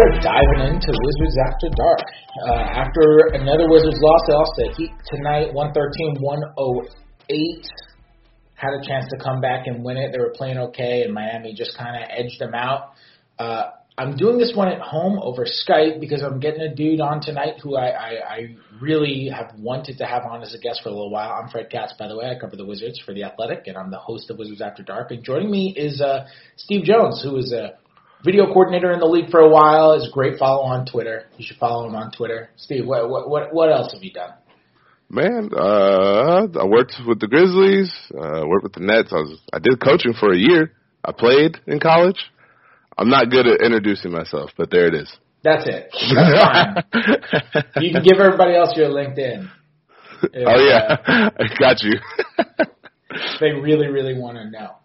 are diving into Wizards After Dark. Uh, after another Wizards loss, they lost to Heat tonight, 113-108. Had a chance to come back and win it. They were playing okay, and Miami just kind of edged them out. Uh, I'm doing this one at home over Skype because I'm getting a dude on tonight who I, I, I really have wanted to have on as a guest for a little while. I'm Fred Katz, by the way. I cover the Wizards for The Athletic, and I'm the host of Wizards After Dark. And joining me is uh, Steve Jones, who is a video coordinator in the league for a while. Is a great follow on Twitter. You should follow him on Twitter. Steve, what what what, else have you done? Man, uh, I worked with the Grizzlies. Uh, worked with the Nets. I was I did coaching for a year. I played in college. I'm not good at introducing myself, but there it is. That's it. That's you can give everybody else your LinkedIn. If, oh yeah, uh, I got you. they really, really want to know.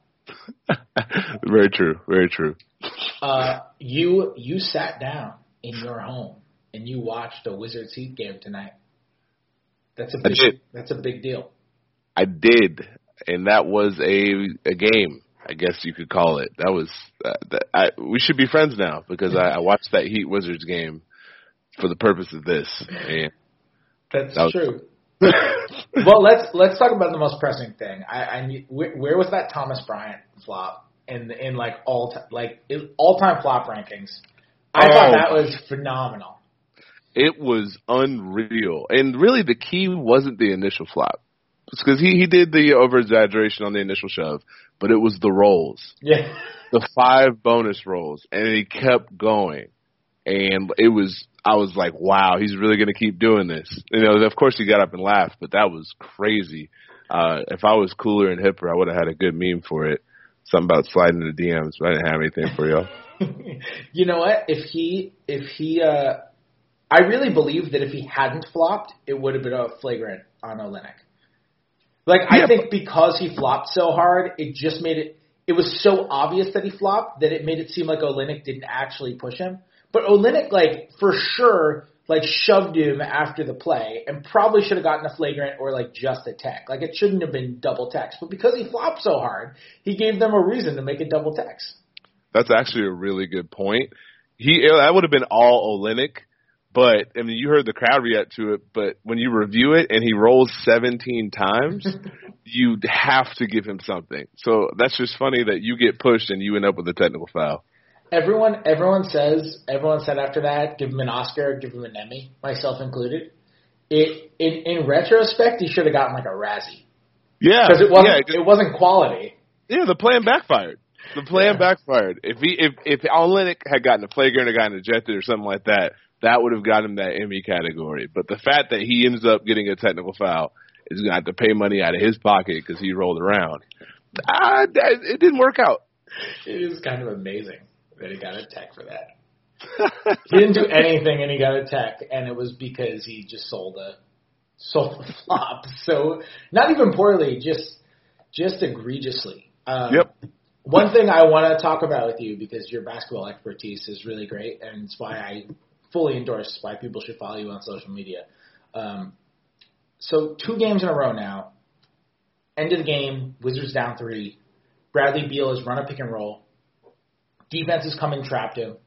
very true. Very true. Uh, you you sat down in your home and you watched a Wizards Heat game tonight. That's a big, that's a big deal. I did, and that was a a game. I guess you could call it. That was uh, that. I, we should be friends now because I, I watched that Heat Wizards game for the purpose of this. And that's that was, true. well, let's let's talk about the most pressing thing. I, I where, where was that Thomas Bryant flop in in like all time like all time flop rankings? I oh, thought that was phenomenal. It was unreal, and really the key wasn't the initial flop because he he did the over exaggeration on the initial shove, but it was the rolls. Yeah, the five bonus rolls, and he kept going, and it was I was like, wow, he's really going to keep doing this. You know, of course he got up and laughed, but that was crazy. Uh, if I was cooler and hipper, I would have had a good meme for it. Something about sliding the DMs, but I didn't have anything for y'all. you know what? If he, if he, uh, I really believe that if he hadn't flopped, it would have been a flagrant on Olynyk. Like yeah. I think because he flopped so hard, it just made it. It was so obvious that he flopped that it made it seem like Olynyk didn't actually push him. But Olynyk, like for sure, like shoved him after the play, and probably should have gotten a flagrant or like just a tech. Like it shouldn't have been double techs, but because he flopped so hard, he gave them a reason to make it double techs. That's actually a really good point. He eh, that would have been all Olynyk but I mean, you heard the crowd react to it. But when you review it and he rolls 17 times, you have to give him something. So that's just funny that you get pushed and you end up with a technical foul. Everyone, everyone says, everyone said after that, give him an Oscar, give him an Emmy, myself included. It, in, in retrospect, he should have gotten like a Razzie. Yeah, because it wasn't, yeah, it wasn't quality. Yeah, the plan backfired. The plan yeah. backfired. If he, if if Olynyk had gotten a flagrant or gotten ejected or something like that, that would have got him that Emmy category. But the fact that he ends up getting a technical foul is going to have to pay money out of his pocket because he rolled around. Ah, it didn't work out. It is kind of amazing that he got a tech for that. he didn't do anything and he got a tech, and it was because he just sold a sold a flop. So not even poorly, just just egregiously. Um, yep. One thing I want to talk about with you because your basketball expertise is really great, and it's why I fully endorse why people should follow you on social media. Um, so two games in a row now. End of the game, Wizards down three. Bradley Beal has run a pick and roll. Defense has come and trapped him,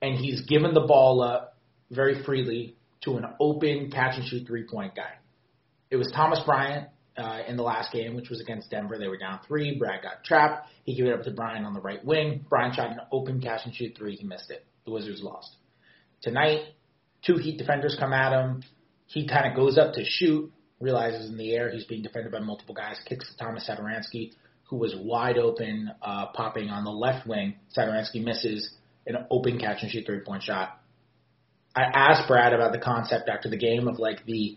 and he's given the ball up very freely to an open catch and shoot three point guy. It was Thomas Bryant uh, in the last game, which was against Denver. They were down three. Brad got trapped. He gave it up to Bryant on the right wing. Bryant shot an open catch and shoot three. He missed it. The Wizards lost. Tonight, two Heat defenders come at him. He kind of goes up to shoot, realizes in the air he's being defended by multiple guys, kicks to Thomas Satoransky, who was wide open, uh, popping on the left wing. Satoransky misses an open catch and shoot three point shot. I asked Brad about the concept after the game of like the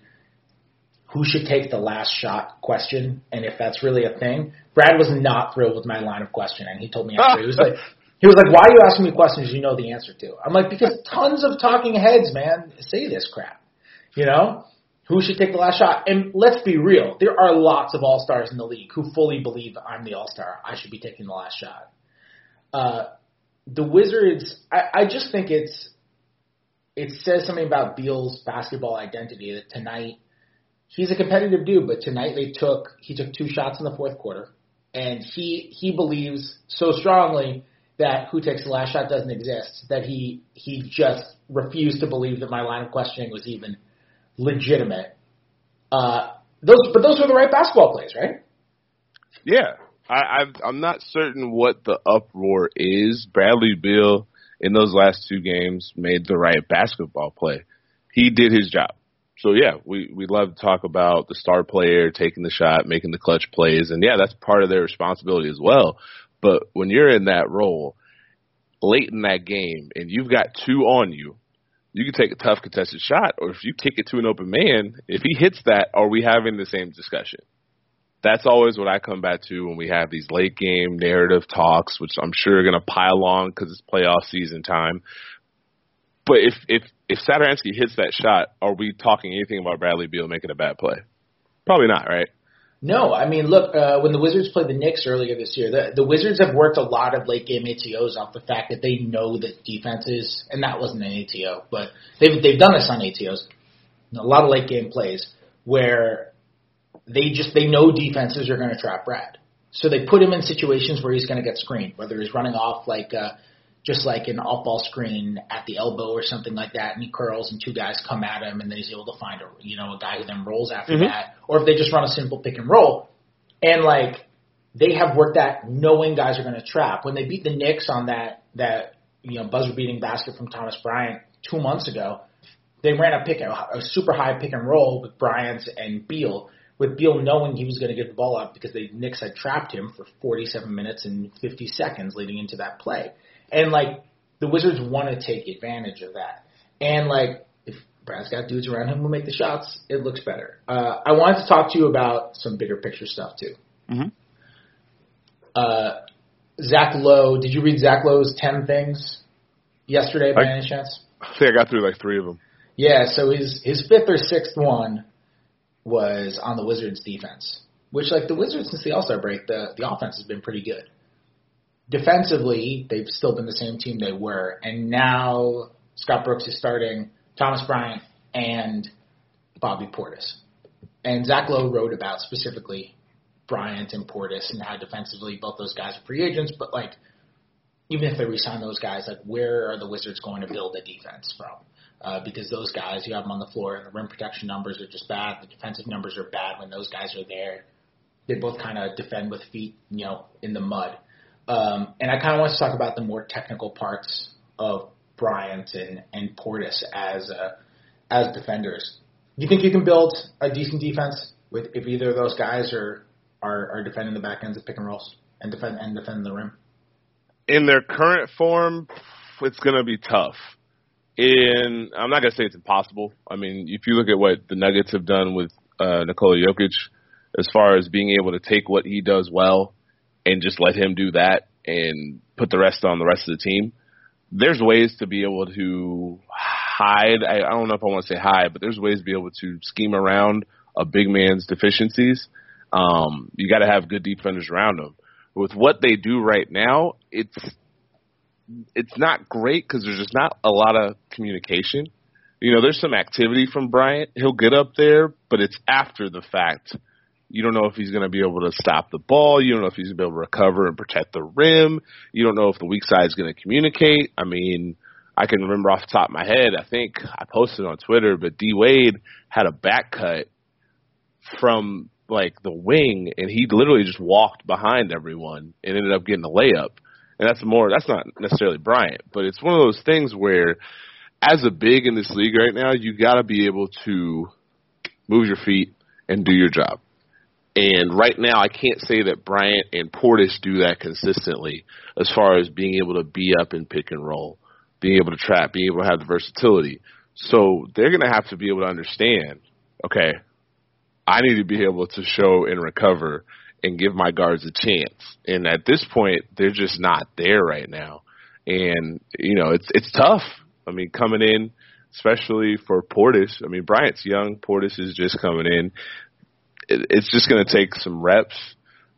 who should take the last shot question and if that's really a thing. Brad was not thrilled with my line of questioning. And he told me after he was like he was like, "Why are you asking me questions you know the answer to?" I'm like, "Because tons of talking heads, man, say this crap." You know, who should take the last shot? And let's be real, there are lots of all stars in the league who fully believe I'm the all star. I should be taking the last shot. Uh, the Wizards, I, I just think it's it says something about Beal's basketball identity that tonight he's a competitive dude, but tonight they took he took two shots in the fourth quarter, and he he believes so strongly that who takes the last shot doesn't exist. That he he just refused to believe that my line of questioning was even legitimate. Uh, those, but those were the right basketball plays, right? Yeah, I, I've, I'm not certain what the uproar is. Bradley Beal in those last two games made the right basketball play. He did his job. So yeah, we we love to talk about the star player taking the shot, making the clutch plays, and yeah, that's part of their responsibility as well. But when you're in that role late in that game and you've got two on you, you can take a tough contested shot, or if you kick it to an open man, if he hits that, are we having the same discussion? That's always what I come back to when we have these late game narrative talks, which I'm sure are going to pile on because it's playoff season time. But if if if Satoransky hits that shot, are we talking anything about Bradley Beal making a bad play? Probably not, right? No, I mean, look, uh, when the Wizards played the Knicks earlier this year, the, the Wizards have worked a lot of late game ATOs off the fact that they know that defenses, and that wasn't an ATO, but they've they've done this on ATOs, a lot of late game plays where they just they know defenses are going to trap Brad, so they put him in situations where he's going to get screened, whether he's running off like. Uh, just like an off ball screen at the elbow or something like that, and he curls and two guys come at him, and then he's able to find a you know a guy who then rolls after mm-hmm. that, or if they just run a simple pick and roll, and like they have worked that knowing guys are going to trap. When they beat the Knicks on that that you know buzzer beating basket from Thomas Bryant two months ago, they ran a pick a super high pick and roll with Bryant and Beal. With Beal knowing he was going to get the ball up because the Knicks had trapped him for 47 minutes and 50 seconds leading into that play. And like the Wizards want to take advantage of that. And like if Brad's got dudes around him who make the shots, it looks better. Uh, I wanted to talk to you about some bigger picture stuff too. Mm-hmm. Uh, Zach Lowe, did you read Zach Lowe's ten things yesterday by I, any chance? I think I got through like three of them. Yeah, so his his fifth or sixth one was on the Wizards defense, which like the Wizards since the All Star break, the the offense has been pretty good defensively, they've still been the same team they were, and now Scott Brooks is starting Thomas Bryant and Bobby Portis. And Zach Lowe wrote about specifically Bryant and Portis and how defensively both those guys are free agents, but like even if they resign those guys, like where are the Wizards going to build a defense from? Uh, because those guys, you have them on the floor, and the rim protection numbers are just bad. The defensive numbers are bad when those guys are there. They both kind of defend with feet, you know, in the mud. Um, and I kind of want to talk about the more technical parts of Bryant and, and Portis as uh, as defenders. Do you think you can build a decent defense with if either of those guys are are, are defending the back ends of pick and rolls and defend and defending the rim? In their current form, it's going to be tough. In I'm not going to say it's impossible. I mean, if you look at what the Nuggets have done with uh, Nikola Jokic, as far as being able to take what he does well and just let him do that and put the rest on the rest of the team. There's ways to be able to hide. I, I don't know if I want to say hide, but there's ways to be able to scheme around a big man's deficiencies. Um, you got to have good defenders around him. With what they do right now, it's it's not great because there's just not a lot of communication. You know, there's some activity from Bryant. He'll get up there, but it's after the fact you don't know if he's going to be able to stop the ball. You don't know if he's going to be able to recover and protect the rim. You don't know if the weak side is going to communicate. I mean, I can remember off the top of my head, I think I posted on Twitter, but D Wade had a back cut from like the wing and he literally just walked behind everyone and ended up getting a layup. And that's more that's not necessarily Bryant, but it's one of those things where as a big in this league right now, you got to be able to move your feet and do your job. And right now, I can't say that Bryant and Portis do that consistently as far as being able to be up and pick and roll, being able to trap, being able to have the versatility. So they're going to have to be able to understand, okay, I need to be able to show and recover and give my guards a chance. And at this point, they're just not there right now. And, you know, it's, it's tough. I mean, coming in, especially for Portis. I mean, Bryant's young. Portis is just coming in it, it's just going to take some reps.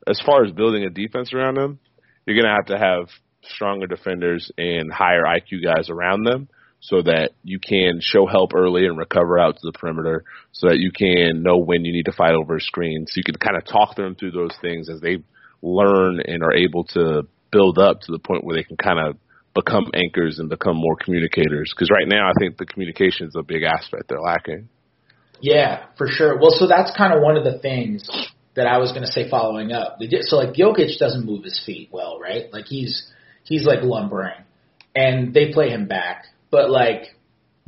As far as building a defense around them, you're going to have to have stronger defenders and higher IQ guys around them so that you can show help early and recover out to the perimeter so that you can know when you need to fight over a screen. So you can kind of talk them through those things as they learn and are able to build up to the point where they can kind of become anchors and become more communicators. Because right now, I think the communication is a big aspect they're lacking. Yeah, for sure. Well, so that's kind of one of the things that I was going to say following up. So like Jokic doesn't move his feet well, right? Like he's he's like lumbering, and they play him back. But like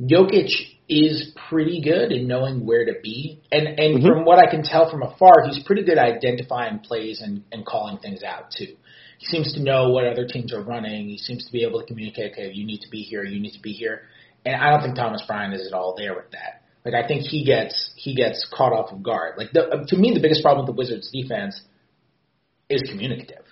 Jokic is pretty good in knowing where to be, and and mm-hmm. from what I can tell from afar, he's pretty good at identifying plays and and calling things out too. He seems to know what other teams are running. He seems to be able to communicate. Okay, you need to be here. You need to be here. And I don't think Thomas Bryant is at all there with that. Like I think he gets he gets caught off of guard. Like the, to me, the biggest problem with the Wizards' defense is communicative.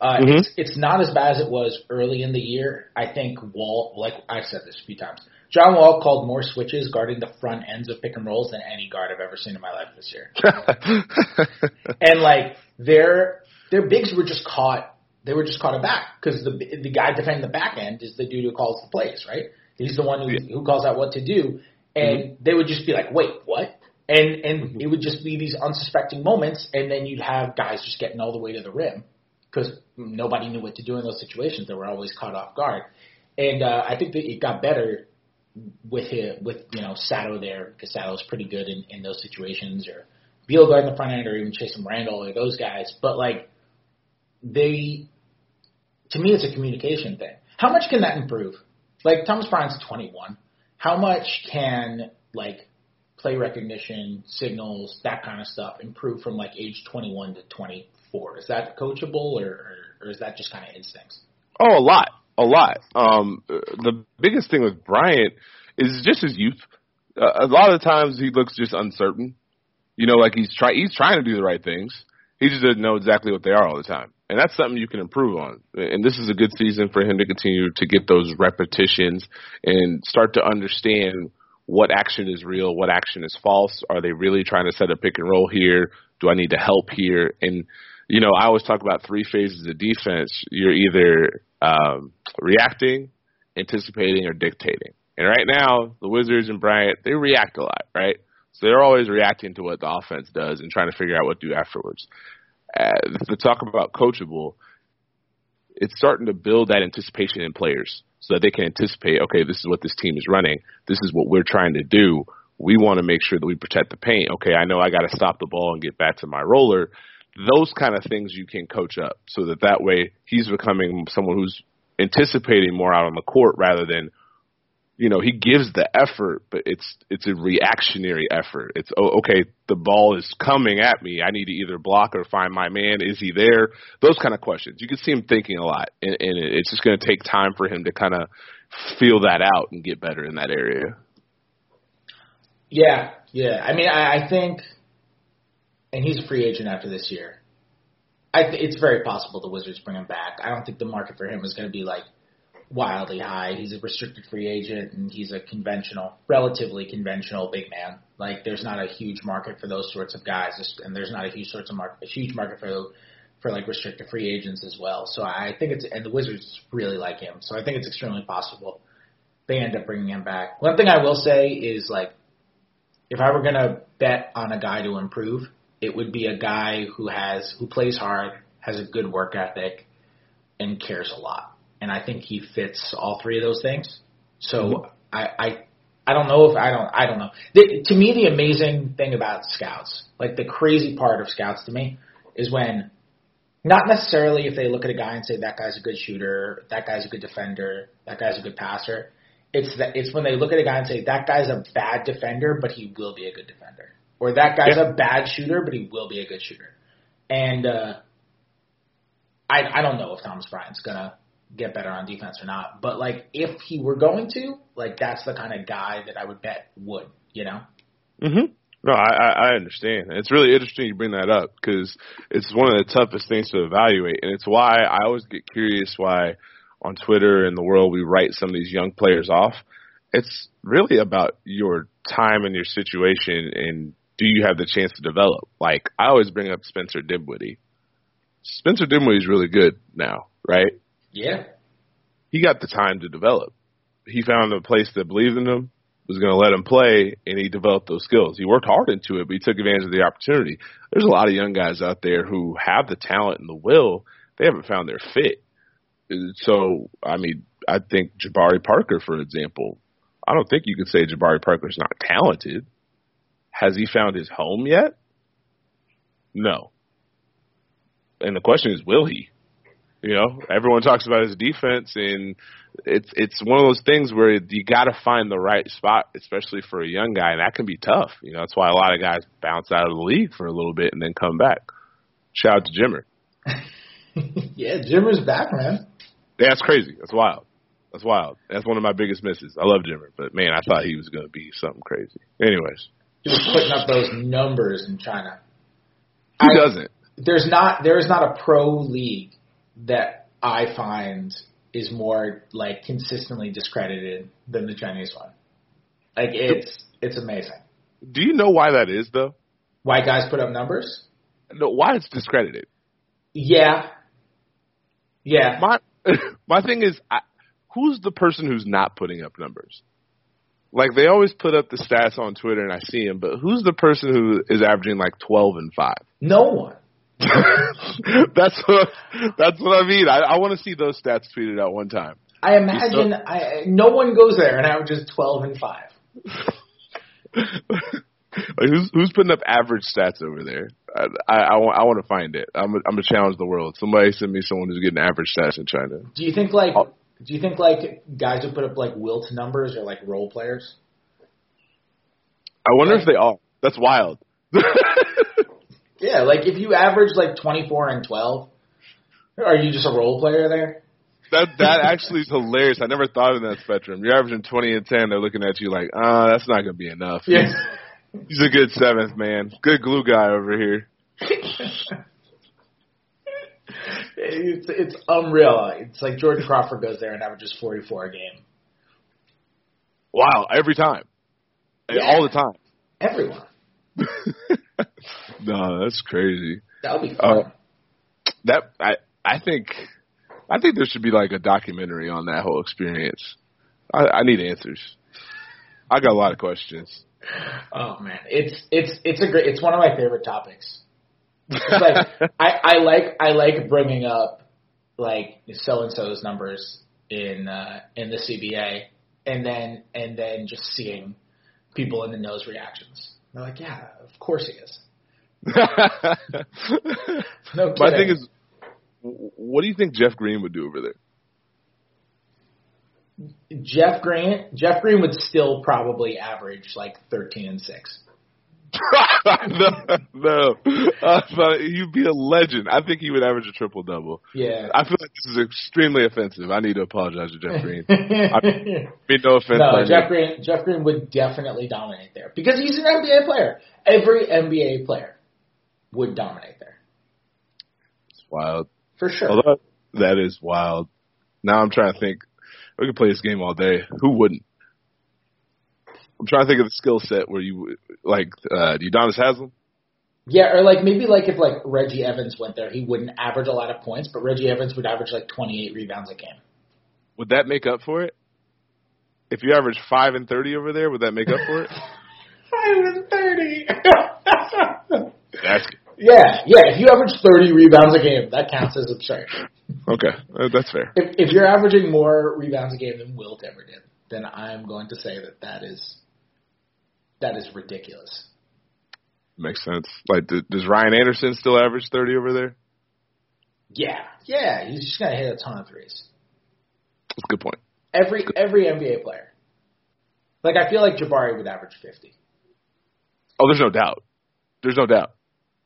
Uh, mm-hmm. It's it's not as bad as it was early in the year. I think Wall, like I've said this a few times, John Wall called more switches guarding the front ends of pick and rolls than any guard I've ever seen in my life this year. and like their their bigs were just caught. They were just caught a back because the the guy defending the back end is the dude who calls the plays, right? He's the one who, yeah. who calls out what to do and mm-hmm. they would just be like, "Wait, what?" And and mm-hmm. it would just be these unsuspecting moments, and then you'd have guys just getting all the way to the rim because nobody knew what to do in those situations. They were always caught off guard, and uh, I think that it got better with him, with you know Sato there because Sato was pretty good in, in those situations, or Beal guarding the front end, or even Chasson Randle, or those guys. But like they, to me, it's a communication thing. How much can that improve? Like Thomas Bryant's 21 how much can like play recognition, signals, that kind of stuff improve from like age 21 to 24? Is that coachable or, or, or is that just kind of instincts? Oh, a lot, a lot. Um, the biggest thing with Bryant is just his youth. Uh, a lot of times he looks just uncertain. You know, like he's try he's trying to do the right things. He just doesn't know exactly what they are all the time and that's something you can improve on. And this is a good season for him to continue to get those repetitions and start to understand what action is real, what action is false. Are they really trying to set a pick and roll here? Do I need to help here? And you know, I always talk about three phases of defense. You're either um, reacting, anticipating, or dictating. And right now, the Wizards and Bryant they react a lot, right? So they're always reacting to what the offense does and trying to figure out what to do afterwards Uh, to talk about coachable, it's starting to build that anticipation in players so that they can anticipate, okay, this is what this team is running. This is what we're trying to do. We want to make sure that we protect the paint. Okay, I know I got to stop the ball and get back to my roller. Those kind of things you can coach up so that that way he's becoming someone who's anticipating more out on the court rather than you know he gives the effort but it's it's a reactionary effort. It's oh, okay the ball is coming at me. I need to either block or find my man. Is he there? Those kind of questions. You can see him thinking a lot and, and it's just going to take time for him to kind of feel that out and get better in that area. Yeah yeah. I mean i, I think and he's a free agent after this year. I th- it's very possible the Wizards bring him back. I don't think the market for him is going to be like wildly high. He's a restricted free agent and he's a conventional, relatively conventional big man. Like there's not a huge market for those sorts of guys, and there's not a huge sorts of market, a huge market for for like restricted free agents as well. So I think it's and the Wizards really like him. So I think it's extremely possible they end up bringing him back. One thing I will say is like if I were gonna bet on a guy to improve, it would be a guy who has who plays hard, has a good work ethic, and cares a lot and I think he fits all three of those things. So mm-hmm. I, I I don't know if I don't I don't know. The, to me, the amazing thing about scouts, like the crazy part of scouts to me, is when not necessarily if they look at a guy and say that guy's a good shooter, that guy's a good defender, that guy's a good passer. It's that it's when they look at a guy and say that guy's a bad defender, but he will be a good defender, or that guy's yeah. a bad shooter, but he will be a good shooter. And uh, I I don't know if Thomas Bryant's gonna get better on defense or not. But like if he were going to, like that's the kind of guy that I would bet would, you know. Mhm. No, I, I understand. It's really interesting you bring that up because it's one of the toughest things to evaluate, and it's why I always get curious why on Twitter and the world we write some of these young players off. It's really about your time and your situation, and do you have the chance to develop? Like I always bring up Spencer Dinwiddie. Spencer Dinwiddie is really good now, right? Yeah. He got the time to develop. He found a place that believed in him, was going to let him play, and he developed those skills. He worked hard into it, but he took advantage of the opportunity. There's a lot of young guys out there who have the talent and the will. They haven't found their fit. So, I mean, I think Jabari Parker, for example, I don't think you could say Jabari Parker's not talented. Has he found his home yet? No. And the question is, will he? You know, everyone talks about his defense, and it's it's one of those things where you got to find the right spot, especially for a young guy, and that can be tough. You know, that's why a lot of guys bounce out of the league for a little bit and then come back. Shout out to Jimmer. yeah, Jimmer's back, man. Yeah, that's crazy. That's wild. That's wild. That's one of my biggest misses. I love Jimmer, but man, I thought he was going to be something crazy. Anyways, he was putting up those numbers in China. Who I, doesn't? There's not. There is not a pro league that I find is more like consistently discredited than the Chinese one. Like it's it's amazing. Do you know why that is though? Why guys put up numbers? No, why it's discredited. Yeah. Yeah. My my thing is I, who's the person who's not putting up numbers? Like they always put up the stats on Twitter and I see them, but who's the person who is averaging like 12 and 5? No one. that's what that's what I mean. I, I want to see those stats tweeted out one time. I imagine I, no one goes there and averages twelve and five. like who's who's putting up average stats over there? I I, I, want, I want to find it. I'm a, I'm gonna challenge the world. Somebody send me someone who's getting average stats in China. Do you think like oh. do you think like guys who put up like wilt numbers are like role players? I wonder like, if they are. That's wild. Yeah, like if you average like 24 and 12, are you just a role player there? That that actually is hilarious. I never thought of that spectrum. You're averaging 20 and 10. They're looking at you like, ah, uh, that's not gonna be enough. Yeah. He's a good seventh man. Good glue guy over here. it's it's unreal. It's like Jordan Crawford goes there and averages 44 a game. Wow, every time, yeah. all the time. Everyone. no, that's crazy. That would be fun. Uh, that I I think I think there should be like a documentary on that whole experience. I, I need answers. I got a lot of questions. Oh man, it's it's it's a great. It's one of my favorite topics. Like I I like I like bringing up like so and so's numbers in uh, in the CBA, and then and then just seeing people in the nose reactions. They're like, yeah, of course he is. no My thing is, what do you think Jeff Green would do over there? Jeff Green, Jeff Green would still probably average like thirteen and six. no, no. Uh, you'd be a legend. I think he would average a triple double. Yeah. I feel like this is extremely offensive. I need to apologize to Jeff Green. I mean, no offense. No, Jeff Green. Jeff Green would definitely dominate there because he's an NBA player. Every NBA player would dominate there. It's wild. For sure. Although, that is wild. Now I'm trying to think. We could play this game all day. Who wouldn't? I'm trying to think of the skill set where you like uh Udonis Haslem. Yeah, or like maybe like if like Reggie Evans went there, he wouldn't average a lot of points, but Reggie Evans would average like 28 rebounds a game. Would that make up for it? If you average five and thirty over there, would that make up for it? five and thirty. That's yeah, yeah. If you average 30 rebounds a game, that counts as absurd. Okay, uh, that's fair. If, if you're averaging more rebounds a game than Wilt ever did, then I'm going to say that that is that is ridiculous. Makes sense. Like, does Ryan Anderson still average thirty over there? Yeah, yeah. He's just gonna hit a ton of threes. That's a good point. Every every NBA player. Like I feel like Jabari would average fifty. Oh, there's no doubt. There's no doubt.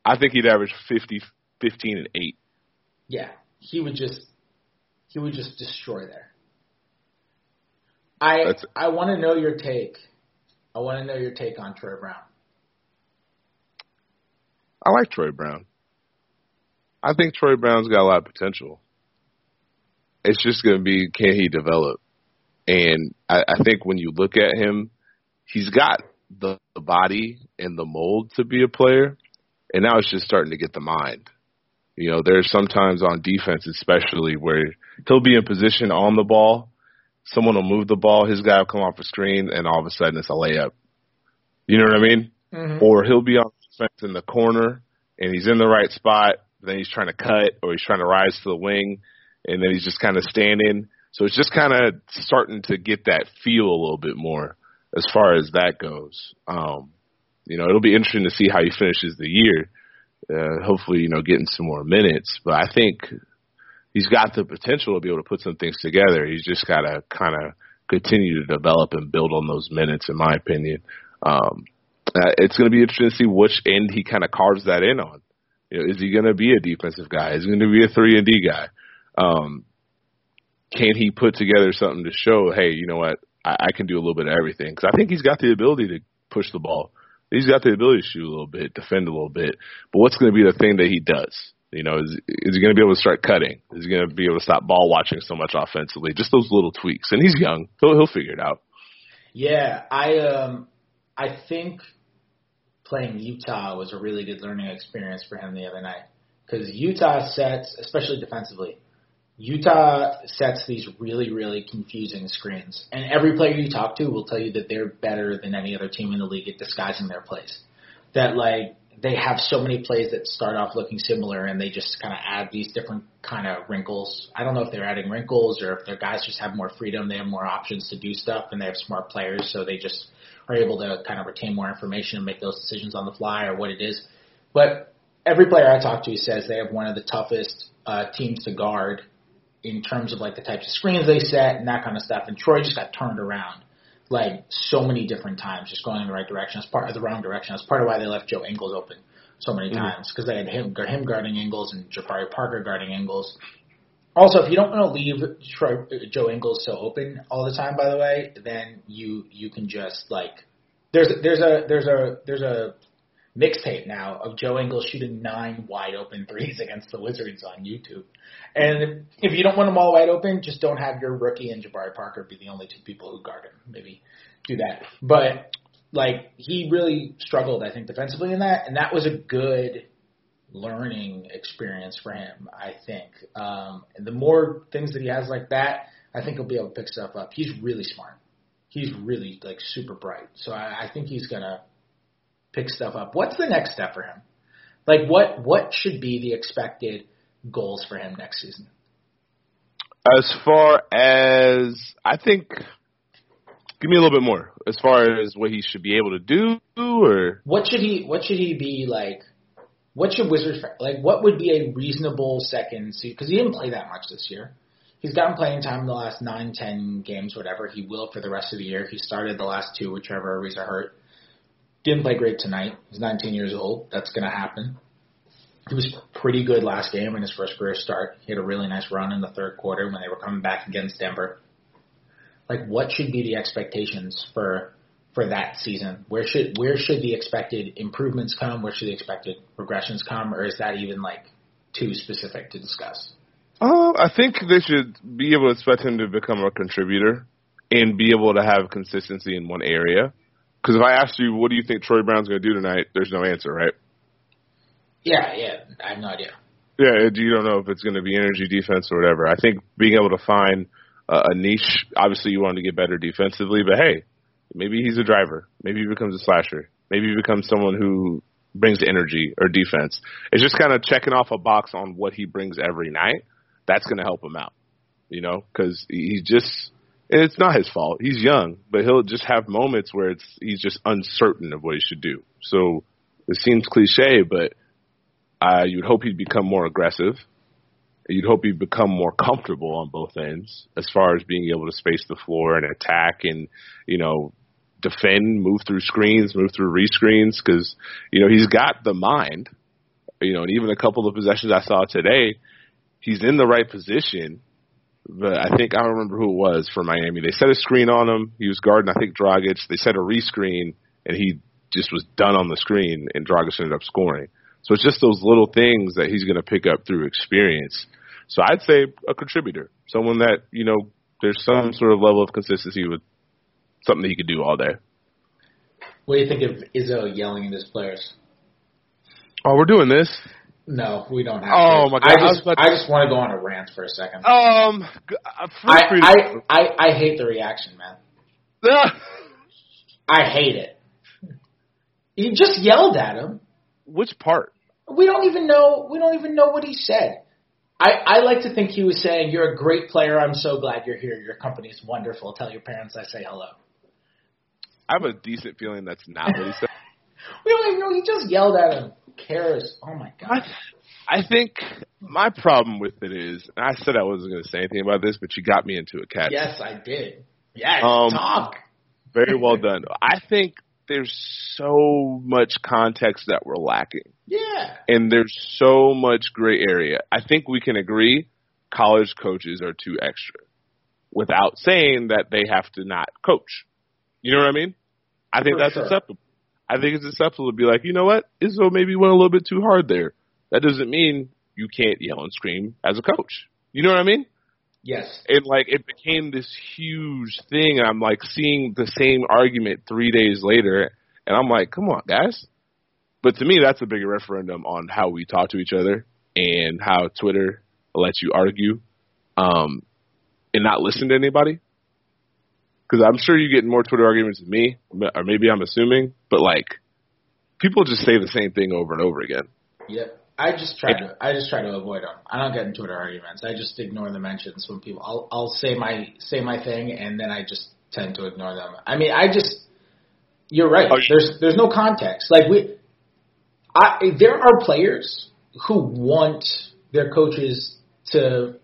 I think he'd average 50, 15, and eight. Yeah, he would just he would just destroy there. I That's, I want to know your take I want to know your take on Troy Brown. I like Troy Brown. I think Troy Brown's got a lot of potential. It's just going to be can he develop? And I, I think when you look at him, he's got the, the body and the mold to be a player, and now it's just starting to get the mind. You know, there's sometimes on defense, especially where he'll be in position on the ball, someone will move the ball, his guy will come off a screen, and all of a sudden it's a layup. You know what I mean? Mm-hmm. Or he'll be on defense in the corner and he's in the right spot, but then he's trying to cut or he's trying to rise to the wing, and then he's just kind of standing. So it's just kind of starting to get that feel a little bit more as far as that goes. Um, you know, it'll be interesting to see how he finishes the year. Uh, hopefully, you know, getting some more minutes. But I think he's got the potential to be able to put some things together. He's just got to kind of continue to develop and build on those minutes, in my opinion. Um, uh, it's going to be interesting to see which end he kind of carves that in on. You know, is he going to be a defensive guy? Is he going to be a three and D guy? Um, can he put together something to show, hey, you know what, I, I can do a little bit of everything? Because I think he's got the ability to push the ball. He's got the ability to shoot a little bit, defend a little bit. But what's going to be the thing that he does? You know, is, is he going to be able to start cutting? Is he going to be able to stop ball watching so much offensively? Just those little tweaks. And he's young; he'll he'll figure it out. Yeah, I um, I think playing Utah was a really good learning experience for him the other night because Utah sets, especially defensively, Utah sets these really, really confusing screens. And every player you talk to will tell you that they're better than any other team in the league at disguising their plays. That like they have so many plays that start off looking similar and they just kind of add these different kind of wrinkles. I don't know if they're adding wrinkles or if their guys just have more freedom, they have more options to do stuff and they have smart players so they just are able to kind of retain more information and make those decisions on the fly or what it is. But every player I talk to says they have one of the toughest uh, teams to guard in terms of like the types of screens they set and that kind of stuff. And Troy just got turned around like so many different times, just going in the right direction. That's part of the wrong direction. That's part of why they left Joe Ingles open so many mm-hmm. times because they had him him guarding Ingles and Jabari Parker guarding Ingles. Also, if you don't want to leave Troy, Joe Ingles so open all the time, by the way, then you you can just like there's there's a there's a there's a mixtape now of Joe Ingles shooting nine wide open threes against the Wizards on YouTube. And if you don't want them all wide open, just don't have your rookie and Jabari Parker be the only two people who guard him. Maybe do that. But like he really struggled, I think, defensively in that, and that was a good learning experience for him. I think. Um, and the more things that he has like that, I think he'll be able to pick stuff up. He's really smart. He's really like super bright. So I, I think he's gonna pick stuff up. What's the next step for him? Like what what should be the expected goals for him next season? As far as I think give me a little bit more as far as what he should be able to do or what should he what should he be like what should Wizards like what would be a reasonable second season because he didn't play that much this year. He's gotten playing time in the last nine, ten games, whatever. He will for the rest of the year. He started the last two, whichever reason hurt. Didn't play great tonight. He's 19 years old. That's going to happen. He was pretty good last game in his first career start. He had a really nice run in the third quarter when they were coming back against Denver. Like, what should be the expectations for for that season? Where should where should the expected improvements come? Where should the expected regressions come? Or is that even like too specific to discuss? Uh, I think they should be able to expect him to become a contributor and be able to have consistency in one area. Because if I asked you, what do you think Troy Brown's going to do tonight? There's no answer, right? Yeah, yeah, I have no idea. Yeah, you don't know if it's going to be energy defense or whatever. I think being able to find a niche. Obviously, you want to get better defensively, but hey, maybe he's a driver. Maybe he becomes a slasher. Maybe he becomes someone who brings energy or defense. It's just kind of checking off a box on what he brings every night. That's going to help him out, you know, because he just it's not his fault. He's young, but he'll just have moments where it's he's just uncertain of what he should do. So it seems cliche, but uh, you'd hope he'd become more aggressive. You'd hope he'd become more comfortable on both ends as far as being able to space the floor and attack and you know defend, move through screens, move through rescreens because you know he's got the mind. You know, and even a couple of possessions I saw today, he's in the right position but I think I don't remember who it was for Miami. They set a screen on him. He was guarding, I think, Dragic. They set a rescreen, and he just was done on the screen, and Dragic ended up scoring. So it's just those little things that he's going to pick up through experience. So I'd say a contributor, someone that you know there's some sort of level of consistency with something that he could do all day. What do you think of Izzo yelling at his players? Oh, we're doing this. No, we don't have. Oh to. my god! I just, I, I just want to go on a rant for a second. Um, uh, I, I, I, I hate the reaction, man. I hate it. He just yelled at him. Which part? We don't even know. We don't even know what he said. I, I like to think he was saying, "You're a great player. I'm so glad you're here. Your company's wonderful. Tell your parents I say hello." I have a decent feeling that's not what he said. we don't even know. He just yelled at him. Who cares? Oh my god. I, I think my problem with it is, and I said I wasn't going to say anything about this, but you got me into a catch. Yes, I did. Yes, Um, talk. Very well done. I think there's so much context that we're lacking. Yeah. and there's so much gray area. I think we can agree college coaches are too extra without saying that they have to not coach. You know what I mean? I think For that's sure. acceptable. I think it's acceptable to be like, you know what? Izzo maybe went a little bit too hard there. That doesn't mean you can't yell and scream as a coach. You know what I mean? Yes. And like it became this huge thing. And I'm like seeing the same argument three days later, and I'm like, come on, guys. But to me, that's a bigger referendum on how we talk to each other and how Twitter lets you argue um, and not listen to anybody. Because I'm sure you get more Twitter arguments than me, or maybe I'm assuming, but like people just say the same thing over and over again. Yep. I just try to I just try to avoid them. I don't get into Twitter arguments. I just ignore the mentions when people. I'll I'll say my say my thing and then I just tend to ignore them. I mean, I just. You're right. Oh. There's there's no context. Like we, I there are players who want their coaches to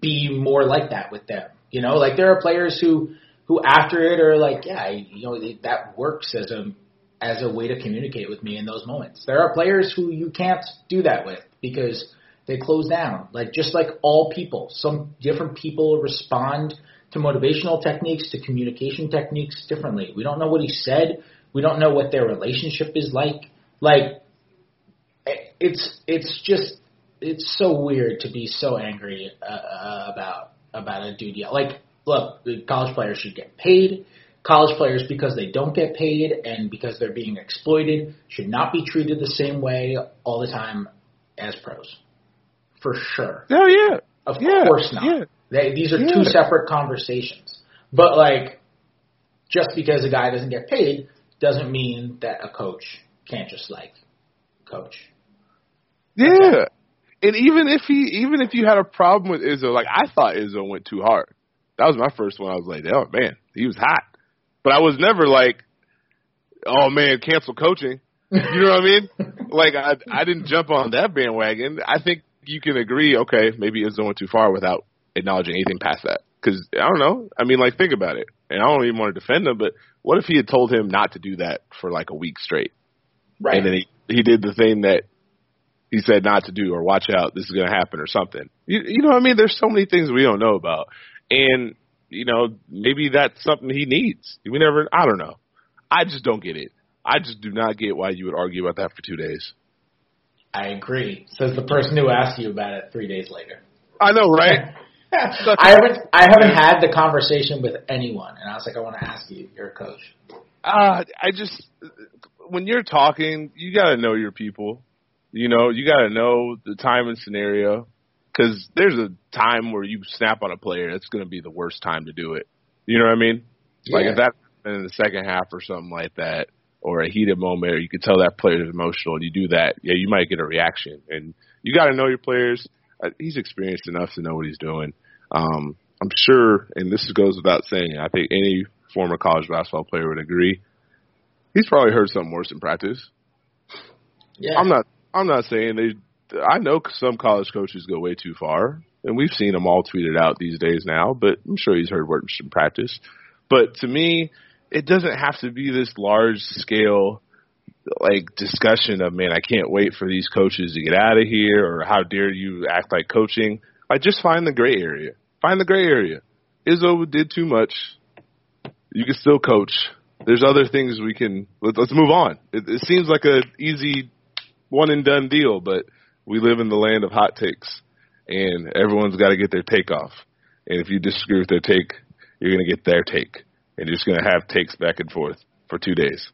be more like that with them. You know, like there are players who who after it are like, yeah, you know, that works as a as a way to communicate with me in those moments. There are players who you can't do that with because they close down. Like just like all people, some different people respond to motivational techniques, to communication techniques differently. We don't know what he said. We don't know what their relationship is like. Like it's it's just it's so weird to be so angry uh, uh, about about a dude. Like, look, college players should get paid. College players, because they don't get paid and because they're being exploited, should not be treated the same way all the time as pros. For sure. Oh yeah, Of Yeah, course not. yeah. They, these are Yeah. two separate conversations. But like, just because a guy doesn't get paid doesn't mean that a coach can't just like coach. Yeah. And even if he even if you had a problem with Izzo, like I thought Izzo went too hard. That was my first one. I was like, oh man, he was hot. But I was never like, oh man, cancel coaching. You know what I mean? Like I I didn't jump on that bandwagon. I think you can agree, okay, maybe Izzo going too far without acknowledging anything past that. Because I don't know. I mean, like think about it. And I don't even want to defend him, but what if he had told him not to do that for like a week straight? Right. and then he he did the thing that he said not to do or watch out this is going to happen or something you, you know what i mean there's so many things we don't know about and you know maybe that's something he needs we never i don't know i just don't get it i just do not get why you would argue about that for two days I agree. Says the person who asked you about it three days later. i know right I haven't I haven't had the conversation with anyone, and I was like, I want to ask you. You're a coach. uh i just when you're talking you got to know your people you know you got to know the time and scenario because there's a time where you snap on a player that's going to be the worst time to do it you know what i mean Like if that in the second half or something like that, or a heated moment, or you could tell that player is emotional, and you do that, yeah, you might get a reaction. And you got to know your players. Uh, He's experienced enough to know what he's doing. Um, I'm sure, and this goes without saying. I think any former college basketball player would agree. He's probably heard something worse in practice. Yeah. I'm not. I'm not saying they. I know some college coaches go way too far, and we've seen them all tweeted out these days now. But I'm sure he's heard worse in practice. But to me, it doesn't have to be this large scale like discussion of man, I can't wait for these coaches to get out of here, or how dare you act like coaching. I just find the gray area. Find the gray area. Izzo did too much. You can still coach. There's other things we can. Let, let's move on. It, it seems like a easy one and done deal, but we live in the land of hot takes, and everyone's got to get their take off. And if you disagree with their take, you're going to get their take, and you're just going to have takes back and forth for two days.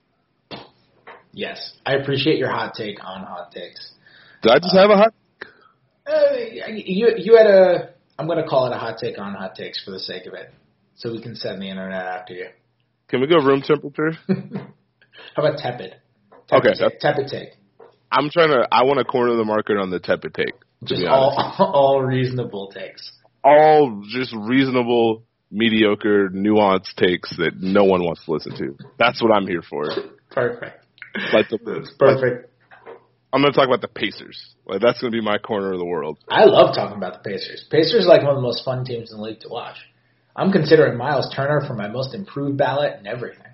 yes. I appreciate your hot take on hot takes. Did I just have a hot? Uh, you you had a. I'm going to call it a hot take on hot takes for the sake of it, so we can send the internet after you. Can we go room temperature? How about tepid? Okay, Tepid, take. tepid take. I'm trying to. I want to corner the market on the tepid take. Just all all reasonable takes. All just reasonable, mediocre, nuanced takes that no one wants to listen to. That's what I'm here for. Perfect. Like the, perfect. I'm going to talk about the Pacers. Like that's going to be my corner of the world. I love talking about the Pacers. Pacers are like one of the most fun teams in the league to watch. I'm considering Myles Turner for my most improved ballot and everything.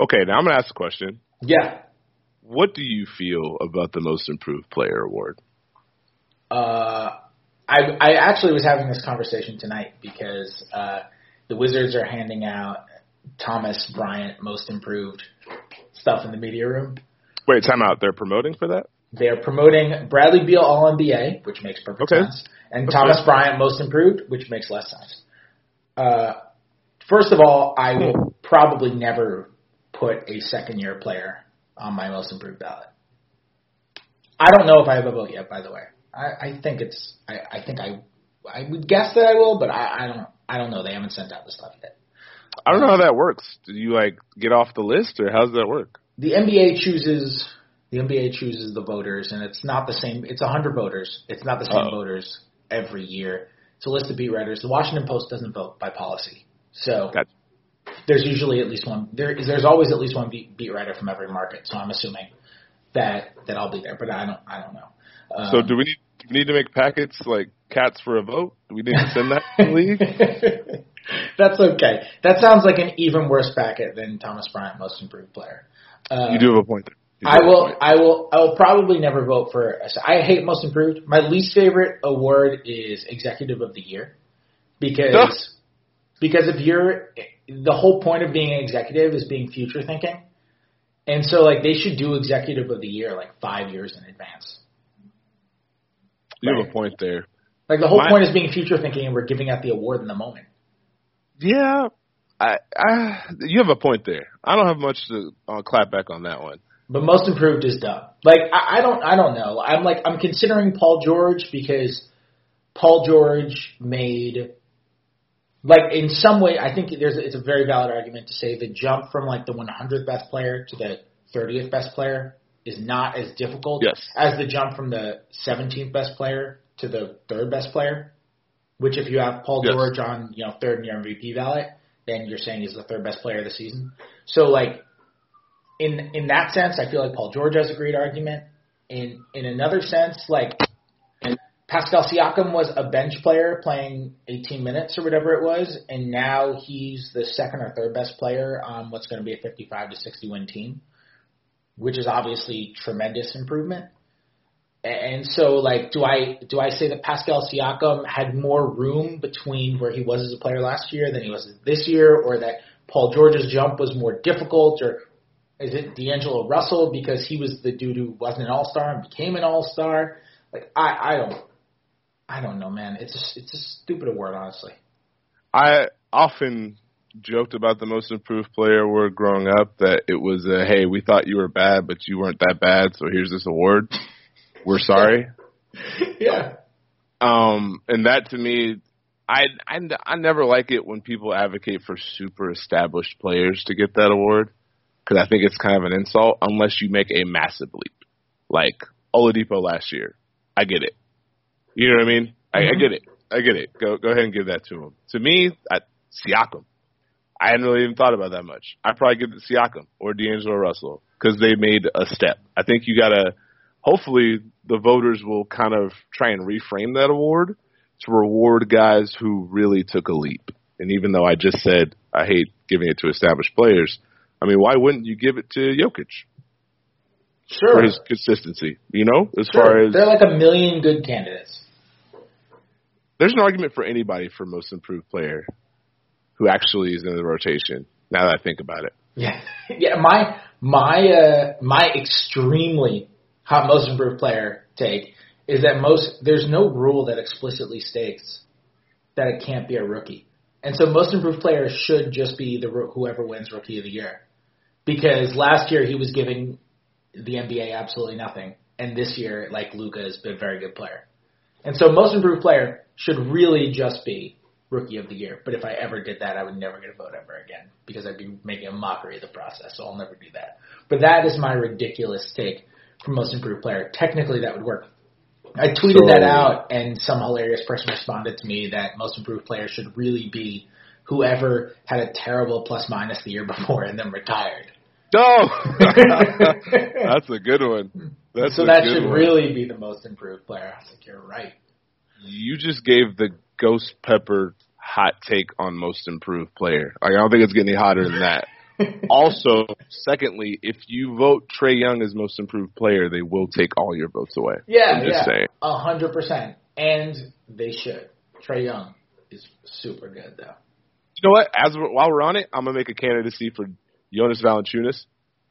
Okay, now I'm going to ask a question. Yeah. What do you feel about the most improved player award? Uh, I I actually was having this conversation tonight because uh, the Wizards are handing out Thomas Bryant most improved stuff in the media room. Wait, time out. They're promoting for that? They are promoting Bradley Beal All NBA, which makes perfect Okay. sense, and That's Thomas nice. Bryant Most Improved, which makes less sense. Uh, first of all, I will probably never put a second year player on my Most Improved ballot. I don't know if I have a vote yet. By the way, I, I think it's. I, I think I. I would guess that I will, but I, I don't. I don't know. They haven't sent out the stuff yet. I don't know how that works. Do you like get off the list or how does that work? the NBA chooses the NBA chooses the voters, and it's not the same. It's a hundred voters. It's not the same Uh-oh. voters every year. It's a list of beat writers. The Washington Post doesn't vote by policy, so Gotcha. There's usually at least one. There is there's always at least one beat, beat writer from every market. So I'm assuming that that I'll be there, but I don't I don't know. Um, So do we need do we need to make packets like cats for a vote? Do we need to send that to the league? That's okay. That sounds like an even worse packet than Thomas Bryant Most Improved Player. Uh, You do have a point there. I will. I will. I will probably never vote for. I hate most improved. My least favorite award is executive of the year, because because if you're the whole point of being an executive is being future thinking, and so like they should do executive of the year like five years in advance. You have a point there. Like the whole My- point is being future thinking, and we're giving out the award in the moment. Yeah, I, I you have a point there. I don't have much to uh, clap back on that one. But most improved is dumb. Like I, I don't I don't know. I'm like I'm considering Paul George because Paul George made like in some way I think there's it's a very valid argument to say the jump from like the 100th best player to the 30th best player is not as difficult Yes. as the jump from the 17th best player to the third best player. Which if you have Paul Yes. George on you know third in your MVP ballot, then you're saying he's the third best player of the season. So like in in that sense, I feel like Paul George has a great argument. In in another sense, like Pascal Siakam was a bench player playing 18 minutes or whatever it was, and now he's the second or third best player on what's going to be a 55 to 60 win team, which is obviously tremendous improvement. And so, like, do I do I say that Pascal Siakam had more room between where he was as a player last year than he was this year, or that Paul George's jump was more difficult, or is it D'Angelo Russell because he was the dude who wasn't an All Star and became an All Star? Like, I I don't I don't know, man. It's a, it's a stupid award, honestly. I often joked about the most improved player award growing up that it was a hey, we thought you were bad, but you weren't that bad, so here's this award. We're sorry. yeah. Um, and that to me, I, I I never like it when people advocate for super established players to get that award because I think it's kind of an insult unless you make a massive leap, like Oladipo last year. I get it. You know what I mean? I, I mm-hmm. get it. I get it. Go go ahead and give that to him. To me, I, Siakam. I hadn't really even thought about that much. I'd probably give it to Siakam or D'Angelo Russell because they made a step. I think you gotta. Hopefully, the voters will kind of try and reframe that award to reward guys who really took a leap. And even though I just said I hate giving it to established players, I mean, why wouldn't you give it to Jokic Sure. for his consistency? You know, as sure. far as There are like a million good candidates. There's an argument for anybody for most improved player who actually is in the rotation. Now that I think about it, Yeah, yeah. My my uh, my extremely hot most improved player take is that most there's no rule that explicitly states that it can't be a rookie, and so most improved player should just be the whoever wins rookie of the year, because last year he was giving the NBA absolutely nothing, and this year like Luka has been a very good player, and so most improved player should really just be rookie of the year. But if I ever did that, I would never get a vote ever again because I'd be making a mockery of the process. So I'll never do that. But that is my ridiculous take for most improved player. Technically, that would work. I tweeted So- that out, and some hilarious person responded to me that most improved player should really be whoever had a terrible plus minus the year before and then retired. No, that's a good one. That's so that should one. really be the most improved player. I was like, you're right. You just gave the ghost pepper hot take on most improved player. Like I don't think it's getting any hotter than that. also, secondly, if you vote Trae Young as most improved player, they will take all your votes away. Yeah, yeah, a hundred percent, and they should. Trae Young is super good though. You know what? As we're, while we're on it, I'm gonna make a candidacy for Jonas Valanciunas,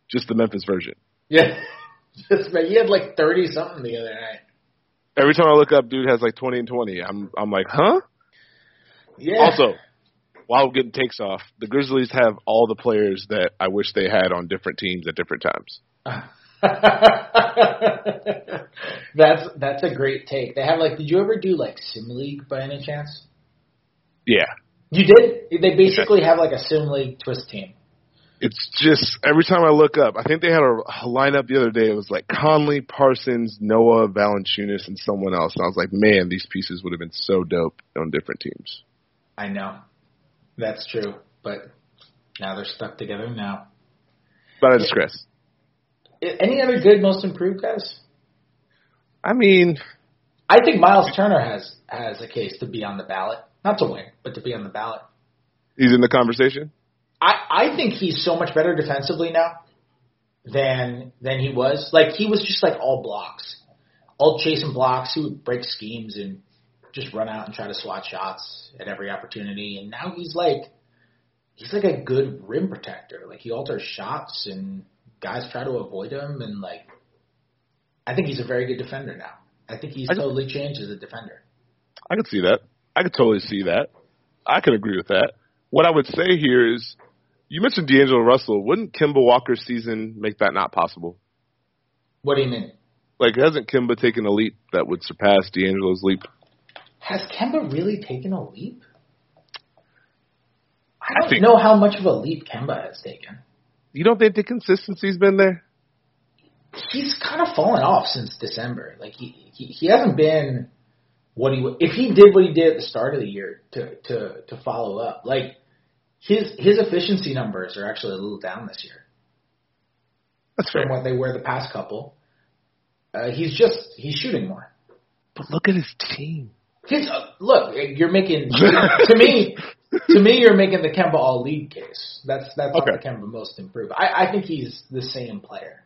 just the Memphis version. Yeah, he had like thirty something the other night. Every time I look up, dude has like 20 and 20. I'm I'm like, huh? Yeah. Also, while we're getting takes off, the Grizzlies have all the players that I wish they had on different teams at different times. that's that's a great take. They have like, did you ever do like sim league by any chance? Yeah, You did. They basically have like a sim league twist team. It's just every time I look up, I think they had a, a lineup the other day. It was like Conley, Parsons, Noah, Valanciunas, and someone else. And I was like, man, these pieces would have been so dope on different teams. I know, that's true, but now they're stuck together now. But I digress. Any other good most improved guys? I mean, I think Myles Turner has has a case to be on the ballot, not to win, but to be on the ballot. he's in the conversation. I I think he's so much better defensively now than than he was. Like he was just like all blocks, all chasing blocks. He would break schemes and just run out and try to swat shots at every opportunity. And now he's like he's like a good rim protector. Like he alters shots and guys try to avoid him. And like I think he's a very good defender now. I think he's I- totally changed as a defender. I could see that. I could totally see that. I could agree with that. What I would say here is, you mentioned D'Angelo Russell. Wouldn't Kemba Walker's season make that not possible? What do you mean? Like, hasn't Kimba taken a leap that would surpass D'Angelo's leap? Has Kemba really taken a leap? I I don't think- know how much of a leap Kemba has taken. You don't think the consistency's been there? He's kind of fallen off since December. Like he he, he hasn't been what he if he did what he did at the start of the year to to to follow up. Like his his efficiency numbers are actually a little down this year That's from fair. what they were the past couple. Uh, he's just he's shooting more. But look at his team. He's, uh, look, you're making to me. To me, you're making the Kemba all league case. That's that's Okay. the Kemba most improved. I, I think he's the same player.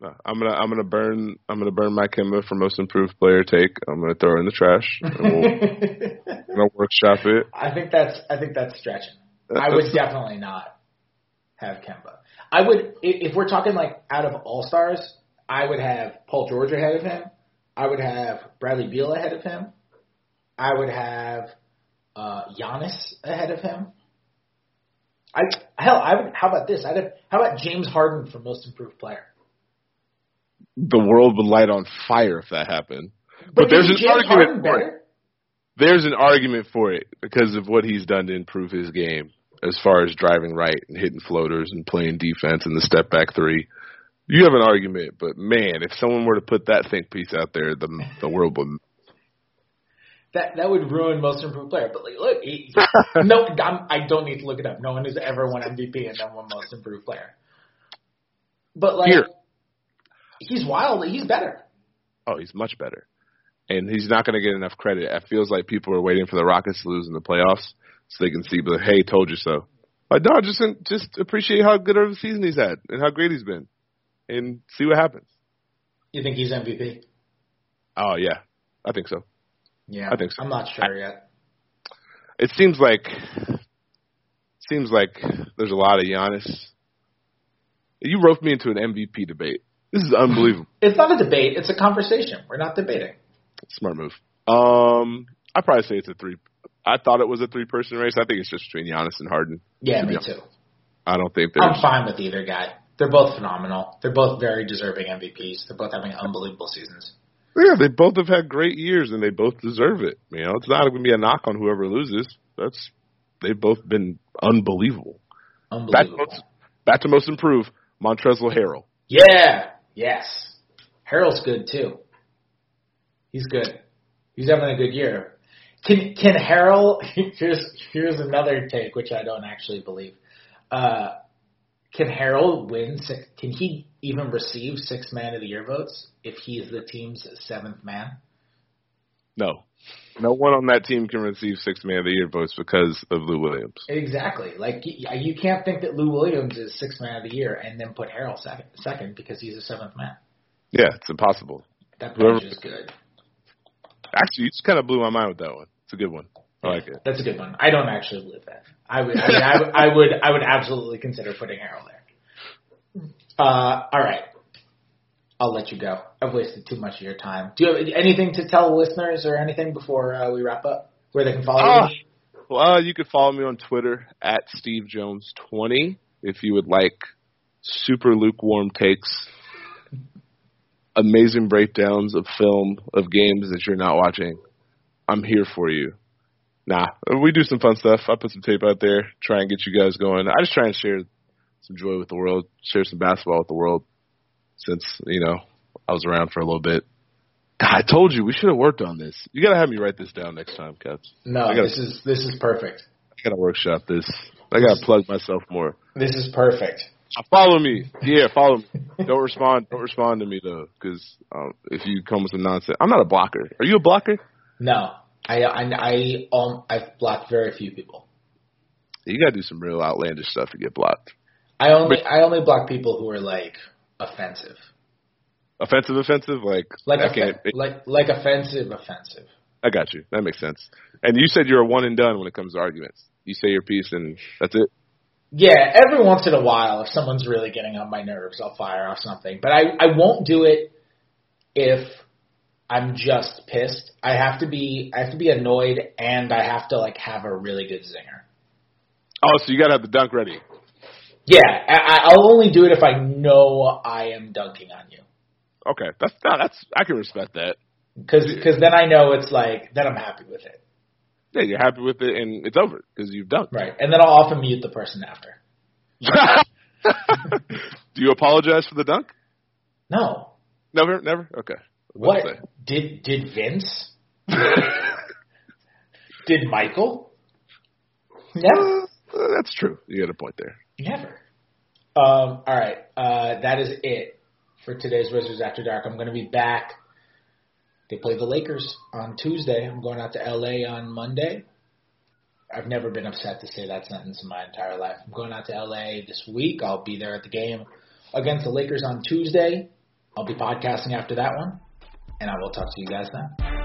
No, I'm gonna I'm gonna burn I'm gonna burn my Kemba for most improved player take. I'm gonna throw it in the trash. And we'll, we're gonna workshop it. I think that's I think that's stretching. I would definitely not have Kemba. I would if we're talking like out of all stars, I would have Paul George ahead of him. I would have Bradley Beal ahead of him. I would have uh, Giannis ahead of him. I hell, I would. How about this? I'd have. How about James Harden for most improved player? The world would light on fire if that happened. But, there's an James argument Harden for it. There's an argument for it because of what he's done to improve his game as far as driving right and hitting floaters and playing defense and the step back three. You have an argument, but man, if someone were to put that think piece out there, the the world would. That that would ruin most improved player. But like, look, he, no, I'm, I don't need to look it up. No one has ever won MVP and then won most improved player. But like, Here. he's wild. He's better. Oh, he's much better, and he's not going to get enough credit. It feels like people are waiting for the Rockets to lose in the playoffs so they can see, but hey, told you so. Like, no, just just appreciate how good of a season he's had and how great he's been, and see what happens. You think he's MVP? Oh yeah, I think so. Yeah, I think so. I'm not sure yet. It seems like seems like there's a lot of Giannis. You roped me into an MVP debate. This is unbelievable. It's not a debate. It's a conversation. We're not debating. Smart move. Um, I probably say it's a three. I thought it was a three person race. I think it's just between Giannis and Harden. Yeah, me too. I don't think there's. I'm fine with either guy. They're both phenomenal. They're both very deserving MVPs. They're both having unbelievable seasons. Yeah, they both have had great years and they both deserve it. You know, it's not going to be a knock on whoever loses. That's they've both been unbelievable. Back to Unbelievable. most, back to most improved, Montrezl Harrell. Yeah. Yes. Harrell's good too. He's good. He's having a good year. Can can Harrell? Here's here's another take, which I don't actually believe. Uh, can Harrell win? Six, can he even receive six man of the year votes if he's the team's seventh man? No. No one on that team can receive six man of the year votes because of Lou Williams. Exactly. Like you, can't think that Lou Williams is six man of the year and then put Harrell second, second because he's a seventh man. Yeah, it's impossible. That bench is good. Actually, you just kind of blew my mind with that one. It's a good one. I like it. That's a good one. I don't actually believe that. I would, I, mean, I, would, I would, I would absolutely consider putting Harrell there. Uh, all right. I'll let you go. I've wasted too much of your time. Do you have anything to tell listeners or anything before uh, we wrap up? Where they can follow uh, you? Well, uh, you can follow me on Twitter at Steve Jones twenty if you would like super lukewarm takes, amazing breakdowns of film of games that you're not watching. I'm here for you. Nah, we do some fun stuff. I put some tape out there, try and get you guys going. I just try and share some joy with the world, share some basketball with the world since, you know, I was around for a little bit. God, I told you we should have worked on this. You gotta have me write this down next time, Caps. No, gotta, this is this is perfect. I gotta workshop this. I gotta plug myself more. This is perfect. Uh, follow me. Yeah, follow me. don't respond. Don't respond to me though, because um, if you come with some nonsense, I'm not a blocker. Are you a blocker? No, I I I um I've blocked very few people. You gotta do some real outlandish stuff to get blocked. I only but, I only block people who are like offensive. Offensive, offensive, like like offen- like like offensive, offensive. I got you. That makes sense. And you said you're a one and done when it comes to arguments. You say your piece and that's it. Yeah, every once in a while, if someone's really getting on my nerves, I'll fire off something. But I I won't do it if I'm just pissed. I have to be I have to be annoyed and I have to like have a really good zinger. Oh, so you gotta have the dunk ready. Yeah, I, I'll only do it if I know I am dunking on you. Okay, that's that's I can respect that. Because cause then I know it's like then I'm happy with it. Yeah, you're happy with it, and it's over because you've done. Right, and then I'll often mute the person after. Do you apologize for the dunk? No. Never, never. Okay. What did did Vince? did Michael? Never. Uh, that's true. You got a point there. Never. Um, all right. Uh, that is it for today's Wizards After Dark. I'm going to be back. They play the Lakers on Tuesday. I'm going out to LA on Monday. I've never been upset to say that sentence in my entire life. I'm going out to LA this week. I'll be there at the game against the Lakers on Tuesday. I'll be podcasting after that one, and I will talk to you guys then.